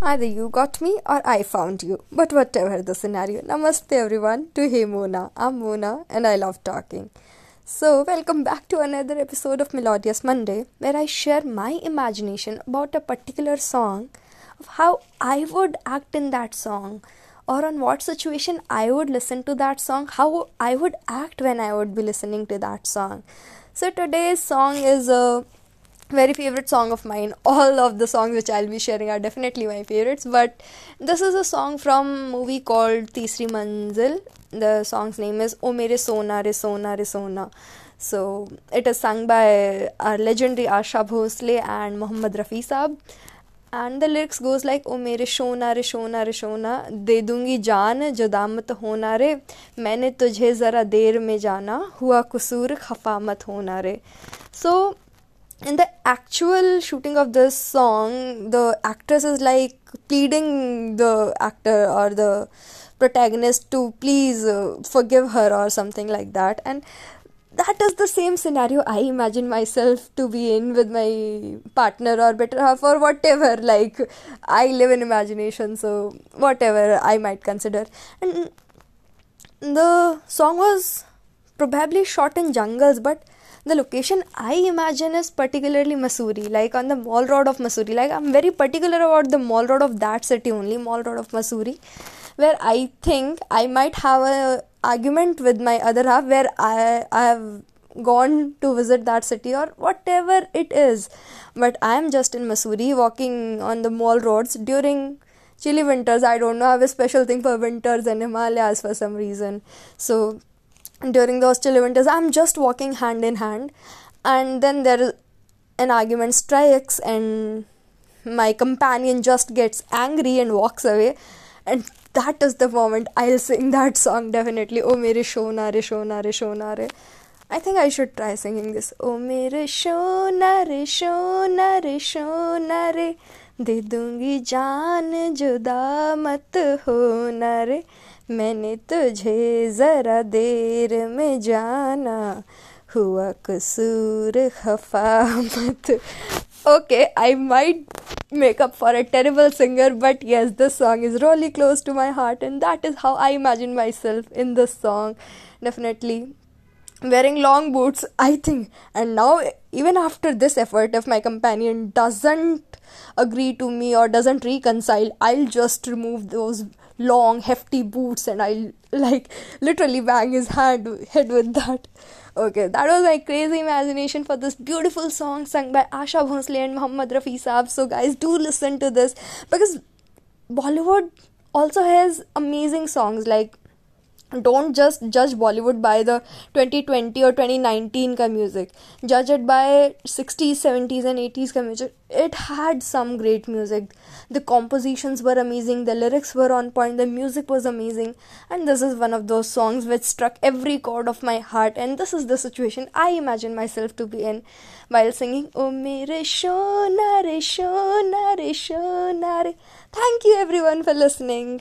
Either you got me or I found you. But whatever the scenario. Namaste everyone to Hey Mona. I'm Mona and I love talking. So, welcome back to another episode of Melodious Monday where I share my imagination about a particular song of how I would act in that song or on what situation I would listen to that song, how I would act when I would be listening to that song. So, today's song is a very favorite song of mine all of the songs which i'll be sharing are definitely my favorites but this is a song from movie called Teesri Manzil the song's name is o mere sona re sona re sona so it is sung by our legendary asha bhosle and muhammad rafi saab and the lyrics goes like ओ मेरे शोना रे शोना रे शोना दे दूँगी जान जुदा मत होना रे मैंने तुझे ज़रा देर में जाना हुआ कसूर खफा मत होना रे so in the actual shooting of this song, the actress is like pleading the actor or the protagonist to please uh, forgive her or something like that. And that is the same scenario I imagine myself to be in with my partner or better half or whatever. Like, I live in imagination, so whatever I might consider. And the song was probably shot in jungles, but the location I imagine is particularly Mussoorie, like on the Mall Road of Mussoorie. Like I'm very particular about the Mall Road of that city only, Mall Road of Mussoorie, where I think I might have a argument with my other half where I I have gone to visit that city or whatever it is. But I am just in Mussoorie walking on the mall roads during chilly winters. I don't know, I have a special thing for winters and Himalayas for some reason. So during those chill winters i'm just walking hand in hand and then there is an argument strikes and my companion just gets angry and walks away. And that is the moment i'll sing that song definitely. Oh mere shona re shona re shona re i think i should try singing this oh mere shona re shona re shona re de dungi jaan juda mat hona re मैंने तुझे ज़रा देर में जाना हुआ कसूर खफा मत okay i might make up for a terrible singer but yes this song is really close to my heart and that is how i imagine myself in this song definitely wearing long boots i think and now even after this effort if my companion doesn't agree to me or doesn't reconcile i'll just remove those long hefty boots and I'll like literally bang his hand head with that. Okay, that was my crazy imagination for this beautiful song sung by Asha Bhosle and Muhammad Rafi Saab. So guys, do listen to this because Bollywood also has amazing songs like don't just judge bollywood by the 2020 or 2019 ka music. Judge it by 60s 70s and 80s ka music. It had some great music. The compositions were amazing. The lyrics were on point. The music was amazing. And this is one of those songs which struck every chord of my heart. And this is the situation i imagine myself to be in while singing oh mere shona re shona re shona re. Thank you everyone for listening